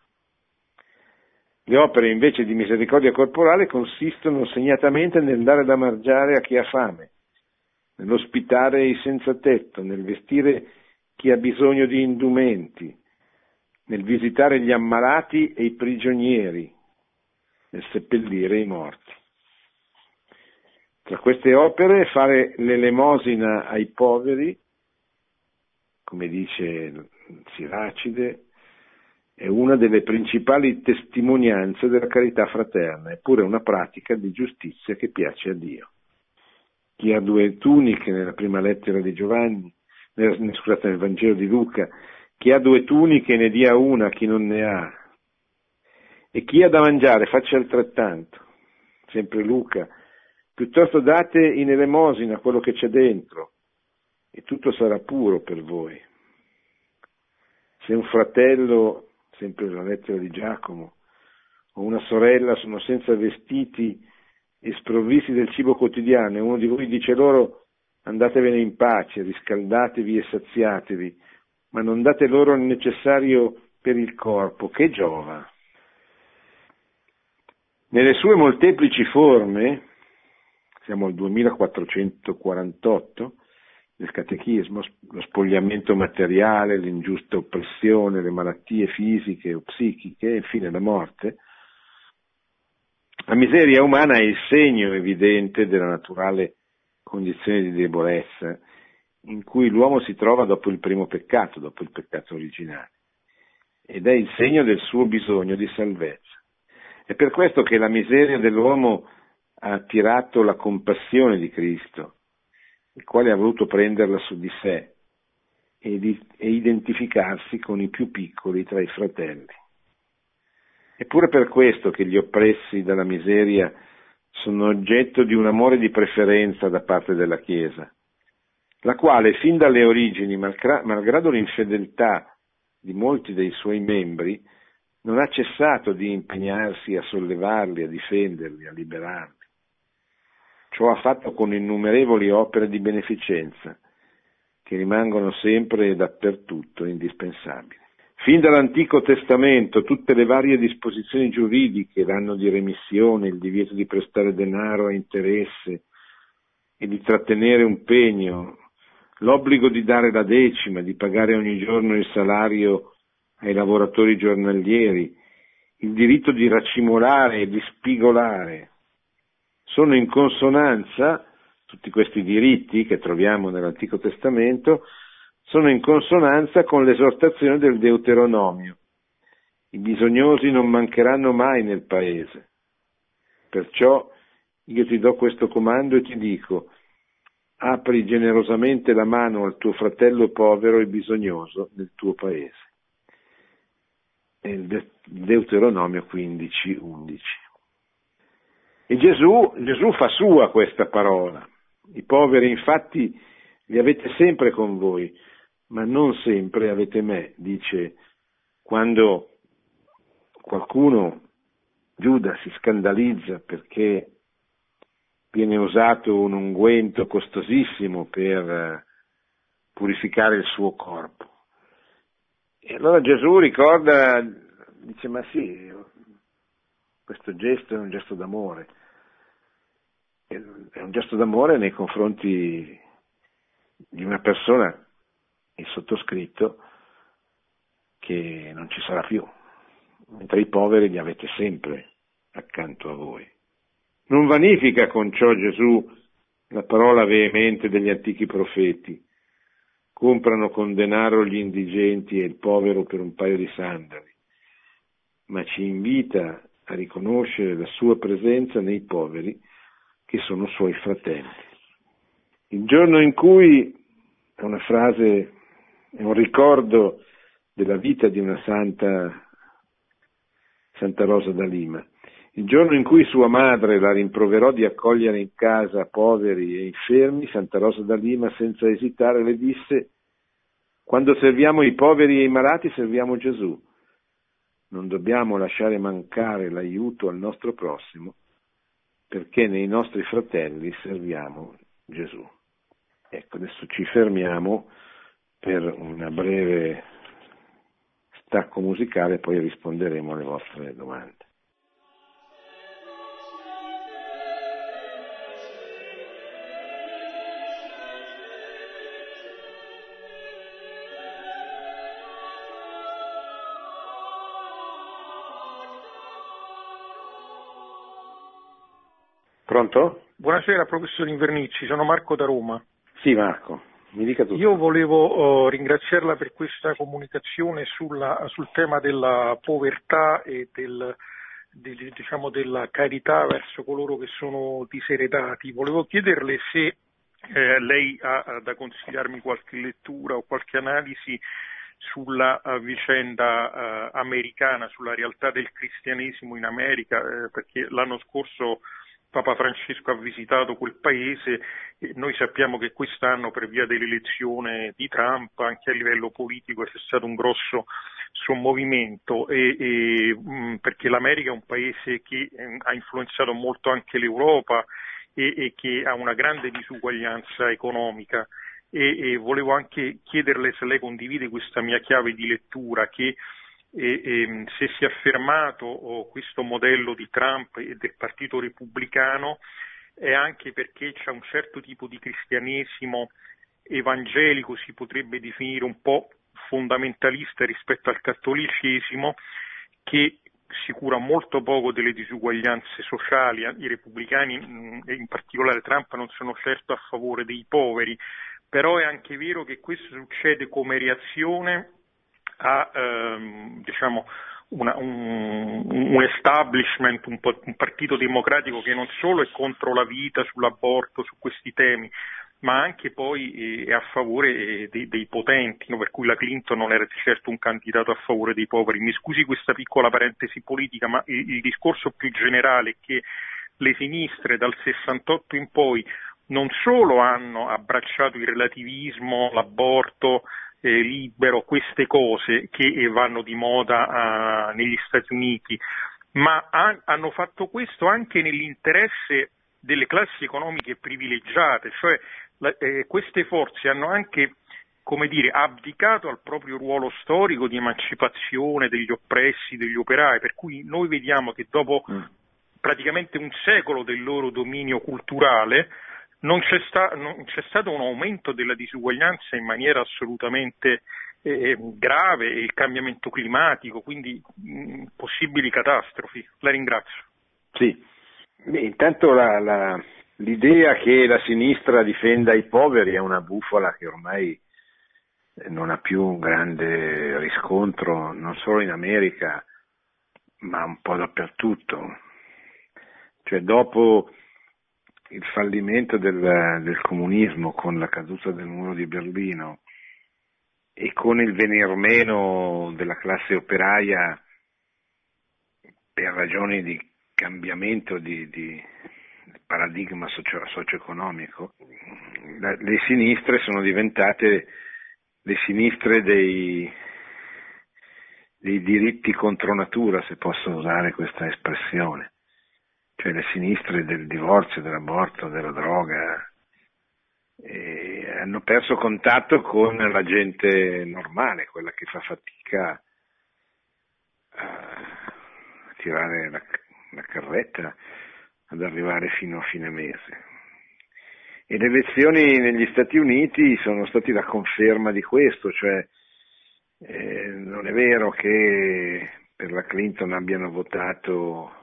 Le opere invece di misericordia corporale consistono segnatamente nel dare da mangiare a chi ha fame, nell'ospitare i senza tetto, nel vestire chi ha bisogno di indumenti, nel visitare gli ammalati e i prigionieri, nel seppellire i morti. Tra queste opere fare l'elemosina ai poveri, come dice Siracide, è una delle principali testimonianze della carità fraterna, eppure una pratica di giustizia che piace a Dio. Chi ha due tuniche nella prima lettera di Giovanni, scusate, nel Vangelo di Luca, chi ha due tuniche ne dia una a chi non ne ha. E chi ha da mangiare faccia altrettanto. Sempre Luca, Piuttosto date in elemosina quello che c'è dentro e tutto sarà puro per voi. Se un fratello, sempre la lettera di Giacomo, o una sorella sono senza vestiti e sprovvisti del cibo quotidiano e uno di voi dice loro andatevene in pace, riscaldatevi e saziatevi, ma non date loro il necessario per il corpo, che giova. Nelle sue molteplici forme, siamo al 2448 del catechismo, lo spogliamento materiale, l'ingiusta oppressione, le malattie fisiche o psichiche e infine la morte, la miseria umana è il segno evidente della naturale condizione di debolezza in cui l'uomo si trova dopo il primo peccato, dopo il peccato originale, ed è il segno del suo bisogno di salvezza. È per questo che la miseria dell'uomo ha attirato la compassione di Cristo, il quale ha voluto prenderla su di sé e, di, e identificarsi con i più piccoli tra i fratelli. Eppure per questo che gli oppressi dalla miseria sono oggetto di un amore di preferenza da parte della Chiesa, la quale fin dalle origini, malgrado l'infedeltà di molti dei suoi membri, non ha cessato di impegnarsi a sollevarli, a difenderli, a liberarli. Ciò ha fatto con innumerevoli opere di beneficenza, che rimangono sempre e dappertutto indispensabili. Fin dall'Antico Testamento tutte le varie disposizioni giuridiche, l'anno di remissione, il divieto di prestare denaro a interesse e di trattenere un pegno, l'obbligo di dare la decima, di pagare ogni giorno il salario ai lavoratori giornalieri, il diritto di racimolare e di spigolare, sono in consonanza, tutti questi diritti che troviamo nell'Antico Testamento, sono in consonanza con l'esortazione del Deuteronomio. I bisognosi non mancheranno mai nel paese. Perciò io ti do questo comando e ti dico, apri generosamente la mano al tuo fratello povero e bisognoso nel tuo paese. È il Deuteronomio 15, 11. E Gesù, Gesù fa sua questa parola. I poveri infatti li avete sempre con voi, ma non sempre avete me, dice quando qualcuno, Giuda, si scandalizza perché viene usato un unguento costosissimo per purificare il suo corpo. E allora Gesù ricorda, dice ma sì, questo gesto è un gesto d'amore è un gesto d'amore nei confronti di una persona, il sottoscritto, che non ci sarà più, mentre i poveri li avete sempre accanto a voi. Non vanifica con ciò Gesù la parola veemente degli antichi profeti. Comprano con denaro gli indigenti e il povero per un paio di sandali, ma ci invita a riconoscere la sua presenza nei poveri che sono suoi fratelli. Il giorno in cui, è una frase, è un ricordo della vita di una santa, Santa Rosa da Lima, il giorno in cui sua madre la rimproverò di accogliere in casa poveri e infermi, Santa Rosa da Lima senza esitare le disse quando serviamo i poveri e i malati serviamo Gesù. Non dobbiamo lasciare mancare l'aiuto al nostro prossimo perché nei nostri fratelli serviamo Gesù. Ecco, adesso ci fermiamo per una breve stacco musicale e poi risponderemo alle vostre domande. Pronto? Buonasera professor Invernicci, sono Marco da Roma. Sì Marco, mi dica tutto. Io volevo uh, ringraziarla per questa comunicazione sulla, sul tema della povertà e del, di, diciamo, della carità verso coloro che sono diseredati. Volevo chiederle se eh, lei ha da consigliarmi qualche lettura o qualche analisi sulla uh, vicenda uh, americana, sulla realtà del cristianesimo in America, eh, perché l'anno scorso Papa Francesco ha visitato quel paese e noi sappiamo che quest'anno per via dell'elezione di Trump anche a livello politico c'è stato un grosso sommovimento e, e, mh, perché l'America è un paese che eh, ha influenzato molto anche l'Europa e, e che ha una grande disuguaglianza economica. E, e volevo anche chiederle se lei condivide questa mia chiave di lettura che e, e, se si è affermato oh, questo modello di Trump e del Partito Repubblicano è anche perché c'è un certo tipo di cristianesimo evangelico, si potrebbe definire un po' fondamentalista rispetto al cattolicesimo, che si cura molto poco delle disuguaglianze sociali. I repubblicani, e in particolare Trump, non sono certo a favore dei poveri, però è anche vero che questo succede come reazione a ehm, diciamo una, un, un, establishment, un, un, partito democratico che non solo è contro la vita, sull'aborto, su questi temi, ma anche poi eh, è a favore eh, dei, dei, potenti, no? per cui la Clinton non era certo un candidato a favore dei poveri. Mi scusi questa piccola parentesi politica, ma il, il discorso più generale è che le sinistre dal 68 in poi non solo hanno abbracciato il relativismo, l'aborto, eh, libero, queste cose che vanno di moda eh, negli Stati Uniti, ma ha, hanno fatto questo anche nell'interesse delle classi economiche privilegiate, cioè la, eh, queste forze hanno anche come dire, abdicato al proprio ruolo storico di emancipazione degli oppressi, degli operai, per cui noi vediamo che dopo mm. praticamente un secolo del loro dominio culturale non c'è, sta, non c'è stato un aumento della disuguaglianza in maniera assolutamente eh, grave, il cambiamento climatico, quindi mh, possibili catastrofi. La ringrazio. Sì, Beh, intanto la, la, l'idea che la sinistra difenda i poveri è una bufala che ormai non ha più un grande riscontro non solo in America ma un po' dappertutto. Cioè dopo il fallimento del, del comunismo con la caduta del muro di Berlino e con il venir meno della classe operaia per ragioni di cambiamento di, di paradigma socio, socio-economico, le sinistre sono diventate le sinistre dei, dei diritti contro natura, se posso usare questa espressione, cioè le sinistre del divorzio, dell'aborto, della droga, hanno perso contatto con la gente normale, quella che fa fatica a tirare la, la carretta ad arrivare fino a fine mese. E le elezioni negli Stati Uniti sono stati la conferma di questo, cioè eh, non è vero che per la Clinton abbiano votato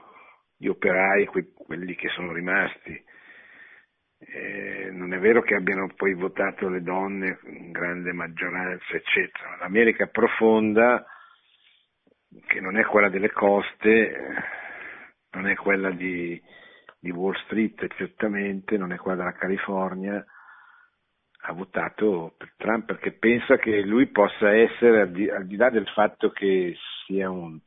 gli operai, que- quelli che sono rimasti, eh, non è vero che abbiano poi votato le donne in grande maggioranza, eccetera. L'America profonda, che non è quella delle coste, non è quella di, di Wall Street certamente, non è qua della California, ha votato per Trump perché pensa che lui possa essere, al di, al di là del fatto che sia un,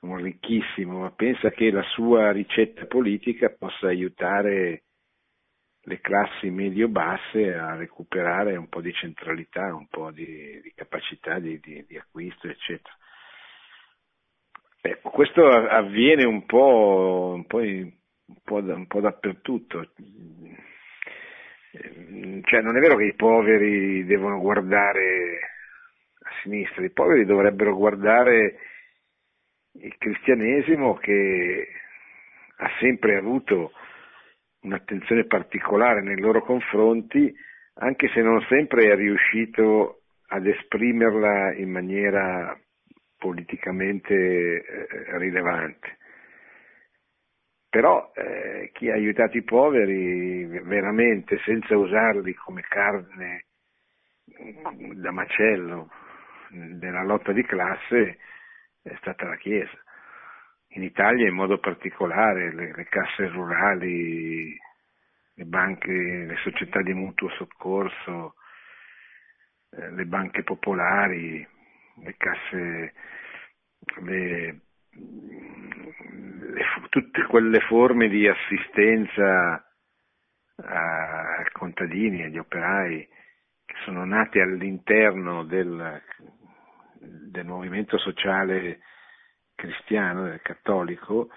un, ricchissimo, ma pensa che la sua ricetta politica possa aiutare le classi medio-basse a recuperare un po' di centralità, un po' di, di capacità di, di, di acquisto, eccetera. Ecco, questo avviene un po', un po' in, un po', un po dappertutto. Cioè, non è vero che i poveri devono guardare a sinistra, i poveri dovrebbero guardare il cristianesimo che ha sempre avuto un'attenzione particolare nei loro confronti, anche se non sempre è riuscito ad esprimerla in maniera politicamente eh, rilevante. Però eh, chi ha aiutato i poveri veramente senza usarli come carne da macello nella lotta di classe è stata la Chiesa. In Italia in modo particolare le, le casse rurali, le banche, le società di mutuo soccorso, eh, le banche popolari, le casse, le le, tutte quelle forme di assistenza ai contadini, agli operai che sono nate all'interno del, del movimento sociale cristiano, del cattolico,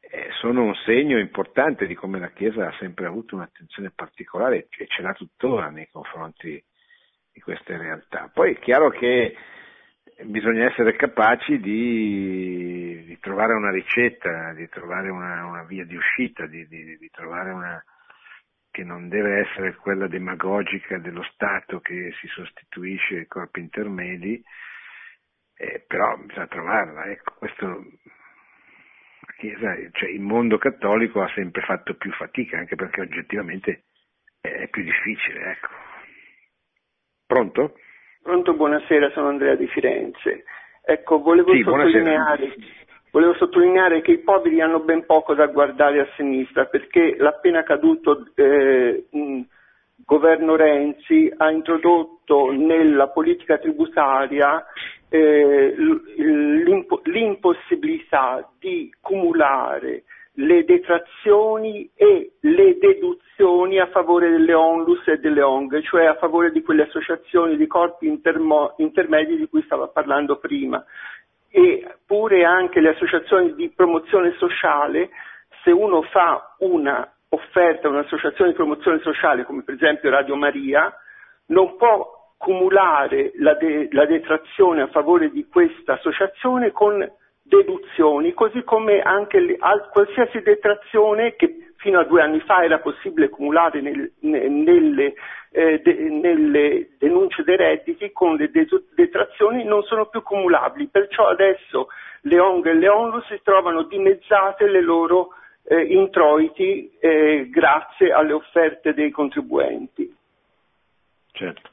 eh, sono un segno importante di come la Chiesa ha sempre avuto un'attenzione particolare e ce l'ha tuttora nei confronti di queste realtà. Poi è chiaro che bisogna essere capaci di, di, trovare una ricetta, di trovare una, una via di uscita, di, di, di, trovare una che non deve essere quella demagogica dello Stato che si sostituisce ai corpi intermedi, eh, però bisogna trovarla. Ecco, questo, cioè il mondo cattolico ha sempre fatto più fatica, anche perché oggettivamente è più difficile. Ecco. Pronto? Pronto, buonasera, sono Andrea di Firenze. Ecco, volevo, sì, sottolineare, volevo sottolineare, che i poveri hanno ben poco da guardare a sinistra perché l'appena caduto eh, governo Renzi ha introdotto nella politica tributaria eh, l'impossibilità di cumulare le detrazioni e le deduzioni a favore delle onlus e delle ONG, cioè a favore di quelle associazioni di corpi intermo- intermedi di cui stava parlando prima. Eppure anche le associazioni di promozione sociale se uno fa una offerta, un'associazione di promozione sociale come per esempio Radio Maria, non può cumulare la, de- la detrazione a favore di questa associazione con deduzioni, così come anche le, al, qualsiasi detrazione che fino a due anni fa era possibile cumulare nel, ne, nelle, eh, de, nelle, denunce dei redditi, con le detrazioni non sono più cumulabili, perciò adesso le ONG e le ONLUS si trovano dimezzate le loro eh, introiti eh, grazie alle offerte dei contribuenti. Certo.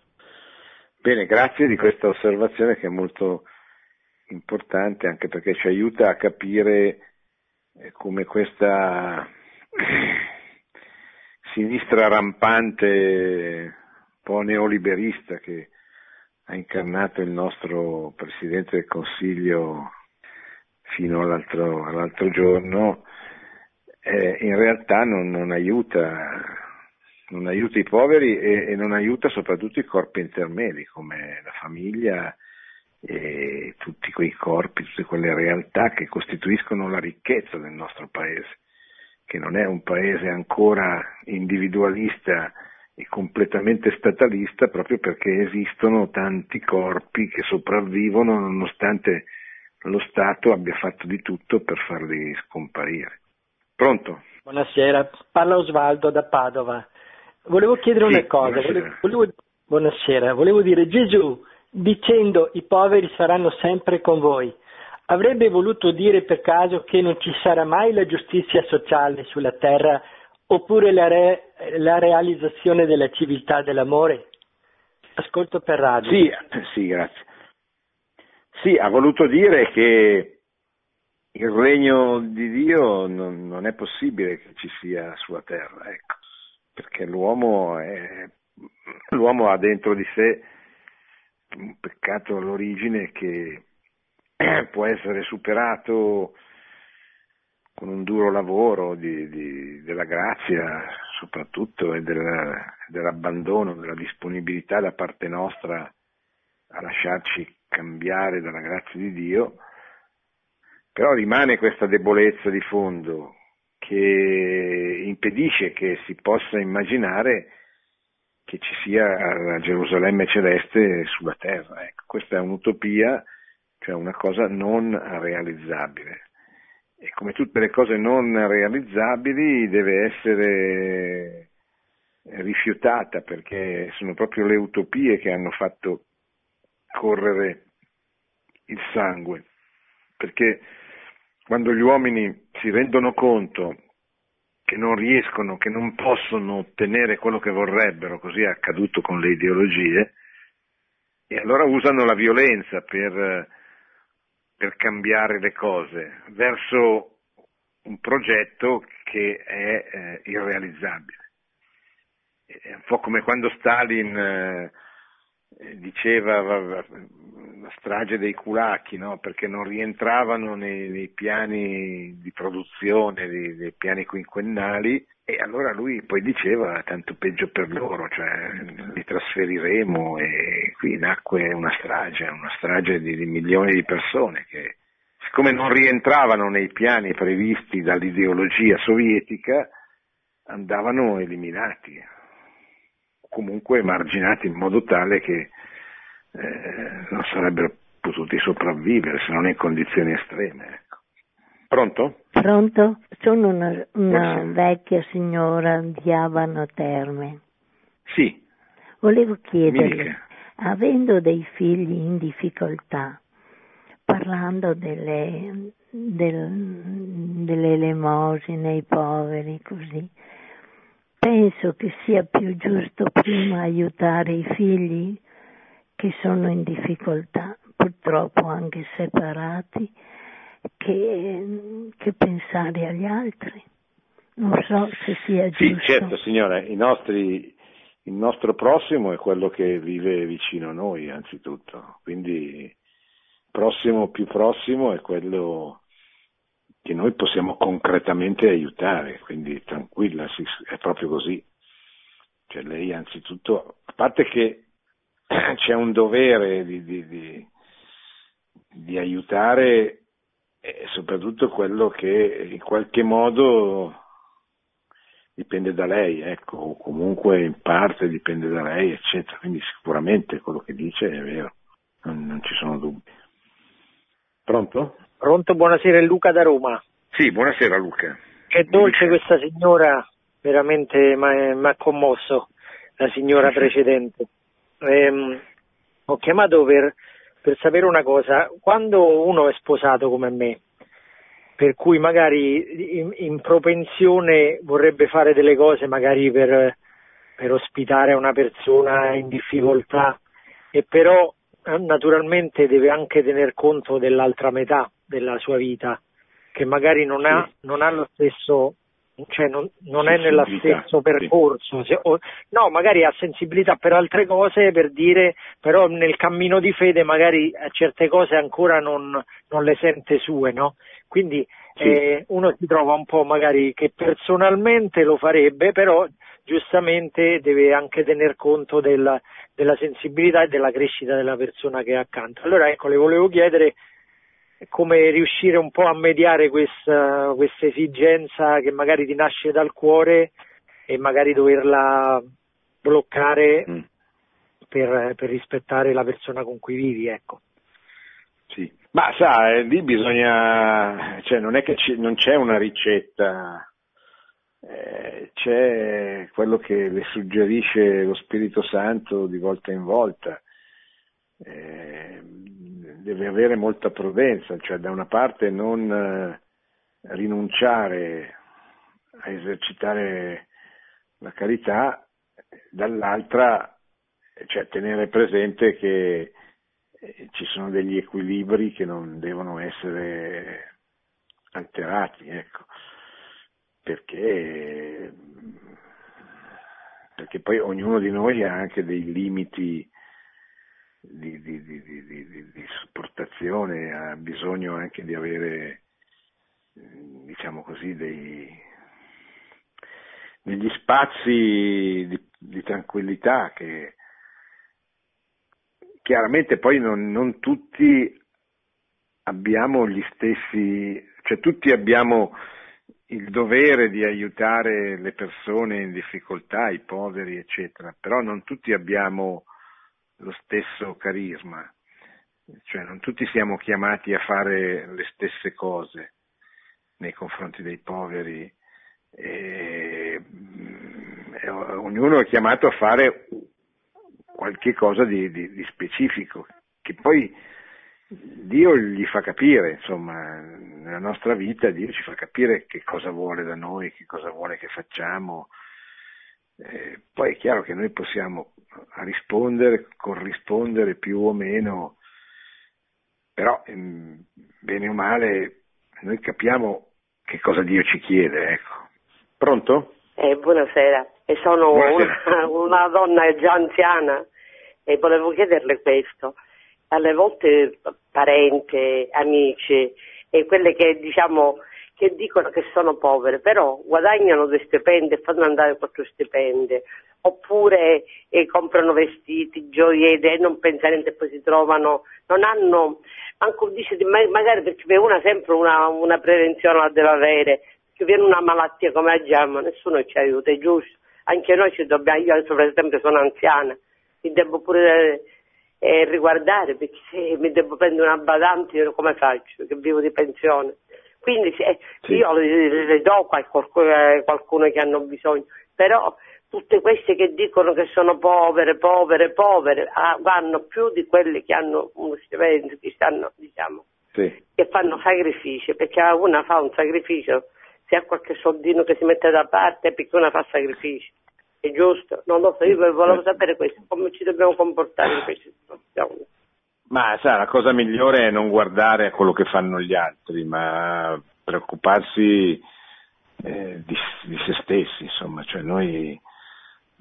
Bene, grazie di questa osservazione che è molto importante anche perché ci aiuta a capire eh, come questa [CLEARS THROAT] sinistra rampante, un po' neoliberista che ha incarnato il nostro Presidente del Consiglio fino all'altro, all'altro giorno, eh, in realtà non, non, aiuta, non, aiuta, i poveri e, e, non aiuta soprattutto i corpi intermedi come la famiglia e tutti quei corpi, tutte quelle realtà che costituiscono la ricchezza del nostro paese, che non è un paese ancora individualista e completamente statalista proprio perché esistono tanti corpi che sopravvivono nonostante lo Stato abbia fatto di tutto per farli scomparire. Pronto? Buonasera, parla Osvaldo da Padova. Volevo chiedere sì, una cosa, buonasera. Volevo, buonasera, volevo dire Gesù dicendo i poveri saranno sempre con voi, avrebbe voluto dire per caso che non ci sarà mai la giustizia sociale sulla terra oppure la, re, la realizzazione della civiltà dell'amore? Ascolto per radio. Sì, sì, grazie. Sì, ha voluto dire che il regno di Dio non, non, è possibile che ci sia sulla terra, ecco, perché l'uomo, è, l'uomo ha dentro di sé un peccato all'origine che [CLEARS THROAT] può essere superato con un duro lavoro di, di, della grazia soprattutto e della, dell'abbandono, della disponibilità da parte nostra a lasciarci cambiare dalla grazia di Dio, però rimane questa debolezza di fondo che impedisce che si possa immaginare che ci sia la Gerusalemme celeste sulla terra. Ecco, questa è un'utopia, cioè una cosa non realizzabile. E come tutte le cose non realizzabili deve essere rifiutata perché sono proprio le utopie che hanno fatto correre il sangue, perché quando gli uomini si rendono conto che non riescono, che non possono ottenere quello che vorrebbero, così è accaduto con le ideologie, e allora usano la violenza per, per cambiare le cose verso un progetto che è eh, irrealizzabile. È un po' come quando Stalin eh, diceva la strage dei culacchi, no? perché non rientravano nei, nei piani di produzione, nei, nei, piani quinquennali, e allora lui poi diceva tanto peggio per loro, cioè li trasferiremo e qui nacque una strage, una strage di, di milioni di persone che siccome non rientravano nei piani previsti dall'ideologia sovietica, andavano eliminati comunque emarginati in modo tale che eh, non sarebbero potuti sopravvivere se non in condizioni estreme. Ecco. Pronto? Pronto? Sono una, una vecchia signora di Abano Terme. Sì. Volevo chiederle, avendo dei figli in difficoltà, parlando delle, del, delle elemosine ai poveri, così, Penso che sia più giusto prima aiutare i figli che sono in difficoltà, purtroppo anche separati, che, che pensare agli altri. Non so se sia giusto. Sì, certo signora, nostri, il nostro prossimo è quello che vive vicino a noi anzitutto, quindi prossimo più prossimo è quello che noi possiamo concretamente aiutare, quindi tranquilla, è proprio così. Cioè lei anzitutto, a parte che [CLEARS THROAT] c'è un dovere di, di, di, di aiutare e soprattutto quello che in qualche modo dipende da lei, ecco, o comunque in parte dipende da lei, eccetera. Quindi sicuramente quello che dice è vero, non, non ci sono dubbi. Pronto? Pronto, buonasera, è Luca da Roma. Sì, buonasera Luca. Che dolce questa signora, veramente mi ha commosso, la signora sì, precedente. Ehm, ho chiamato per, per sapere una cosa, quando uno è sposato come me, per cui magari in, in, propensione vorrebbe fare delle cose magari per, per ospitare una persona in difficoltà e però eh, naturalmente deve anche tener conto dell'altra metà della sua vita che magari non ha, non ha lo stesso cioè non, non è nello stesso percorso, se, o, no, magari ha sensibilità per altre cose, per dire, però nel cammino di fede magari certe cose ancora non, non le sente sue, no? Quindi sì. eh, uno si trova un po' magari che personalmente lo farebbe, però giustamente deve anche tener conto della, della sensibilità e della crescita della persona che è accanto. Allora ecco, le volevo chiedere come riuscire un po' a mediare questa, questa esigenza che magari ti nasce dal cuore e magari doverla bloccare mm. per, per, rispettare la persona con cui vivi, ecco. Sì, ma sa, eh, lì bisogna, cioè non è che ci, non c'è una ricetta, eh, c'è quello che le suggerisce lo Spirito Santo di volta in volta. Eh, deve avere molta prudenza, cioè da una parte non eh, rinunciare a esercitare la carità, dall'altra cioè, tenere presente che eh, ci sono degli equilibri che non devono essere alterati, ecco, perché, perché poi ognuno di noi ha anche dei limiti di, di, di, di, sopportazione, ha bisogno anche di avere, diciamo così, dei, degli spazi di, tranquillità che chiaramente poi non, non tutti abbiamo gli stessi, cioè tutti abbiamo il dovere di aiutare le persone in difficoltà, i poveri, eccetera, però non tutti abbiamo lo stesso carisma, cioè non tutti siamo chiamati a fare le stesse cose nei confronti dei poveri, e, e ognuno è chiamato a fare qualche cosa di, di, di specifico, che poi Dio gli fa capire, insomma, nella nostra vita Dio ci fa capire che cosa vuole da noi, che cosa vuole che facciamo. Eh, poi è chiaro che noi possiamo a rispondere, corrispondere più o meno, però bene o male noi capiamo che cosa Dio ci chiede. Ecco. Pronto? Eh, buonasera, e sono buonasera. Una, una donna già anziana e volevo chiederle questo. Alle volte parenti, amici e quelle che diciamo che dicono che sono povere, però guadagnano due stipendi e fanno andare quattro stipendi, oppure eh, comprano vestiti, gioielli e non pensano niente e poi si trovano, non hanno, manco dice, magari perché una sempre una, una prevenzione la deve avere, che viene una malattia come agiamo, nessuno ci aiuta, è giusto, anche noi ci dobbiamo, io adesso per esempio sono anziana, mi devo pure eh, riguardare perché se mi devo prendere una badante io come faccio, che vivo di pensione. Quindi se, sì. io le, le do a qualcuno, qualcuno che hanno bisogno, però tutte queste che dicono che sono povere, povere, povere, ah, vanno più di quelle che hanno uno stipendio, che stanno, diciamo, sì. che fanno sacrifici, perché una fa un sacrificio, se ha qualche soldino che si mette da parte, perché una fa sacrifici. È giusto? Non lo so, io volevo sapere questo, come ci dobbiamo comportare in queste situazioni. Ma sa, la cosa migliore è non guardare a quello che fanno gli altri, ma preoccuparsi eh, di, di, se stessi, insomma, cioè noi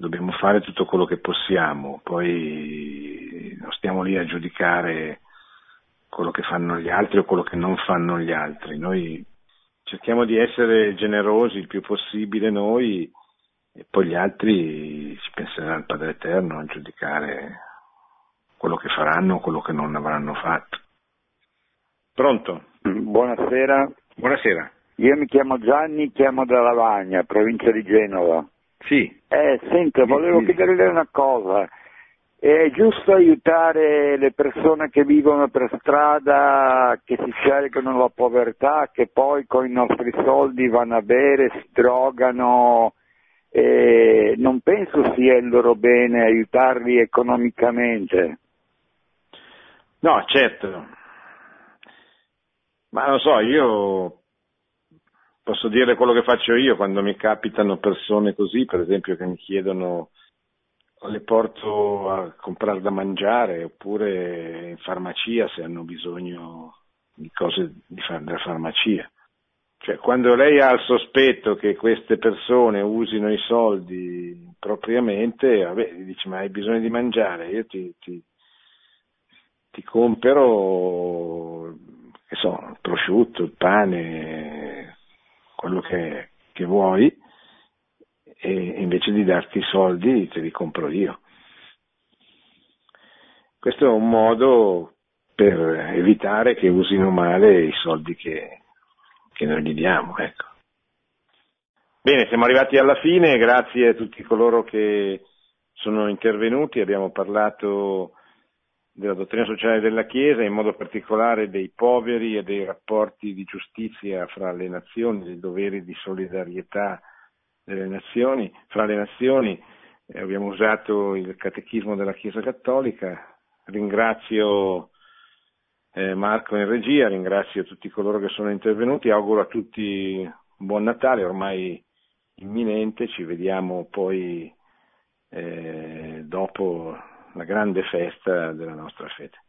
dobbiamo fare tutto quello che possiamo, poi non stiamo lì a giudicare quello che fanno gli altri o quello che non fanno gli altri, noi cerchiamo di essere generosi il più possibile noi e poi gli altri ci penserà il Padre Eterno a giudicare quello che faranno o quello che non avranno fatto. Pronto? Buonasera. Buonasera. Io mi chiamo Gianni, chiamo da Lavagna, provincia di Genova. Sì. Eh, senta, volevo sì. chiederle una cosa. È giusto aiutare le persone che vivono per strada, che si scelgono la povertà, che poi con i nostri soldi vanno a bere, si drogano. Eh, non penso sia il loro bene aiutarli economicamente. No, certo. Ma non so, io posso dire quello che faccio io quando mi capitano persone così, per esempio, che mi chiedono le porto a comprare da mangiare oppure in farmacia se hanno bisogno di cose di far, della farmacia. Cioè, quando lei ha il sospetto che queste persone usino i soldi propriamente, vabbè, gli dice ma hai bisogno di mangiare, io ti, ti, ti compro, che so, il prosciutto, il pane, quello che, che vuoi, e invece di darti i soldi te li compro io. Questo è un modo per evitare che usino male i soldi che, che noi gli diamo. Ecco. Bene, siamo arrivati alla fine, grazie a tutti coloro che sono intervenuti, abbiamo parlato della dottrina sociale della Chiesa, in modo particolare dei poveri e dei rapporti di giustizia fra le nazioni, dei doveri di solidarietà delle nazioni, fra le nazioni. Eh, abbiamo usato il catechismo della Chiesa Cattolica. Ringrazio eh, Marco in regia, ringrazio tutti coloro che sono intervenuti, auguro a tutti un buon Natale, ormai imminente, ci vediamo poi eh, dopo la grande festa della nostra fede.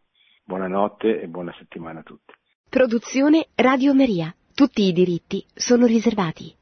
Buonanotte e buona settimana a tutti. Produzione Radio Maria. Tutti i diritti sono riservati.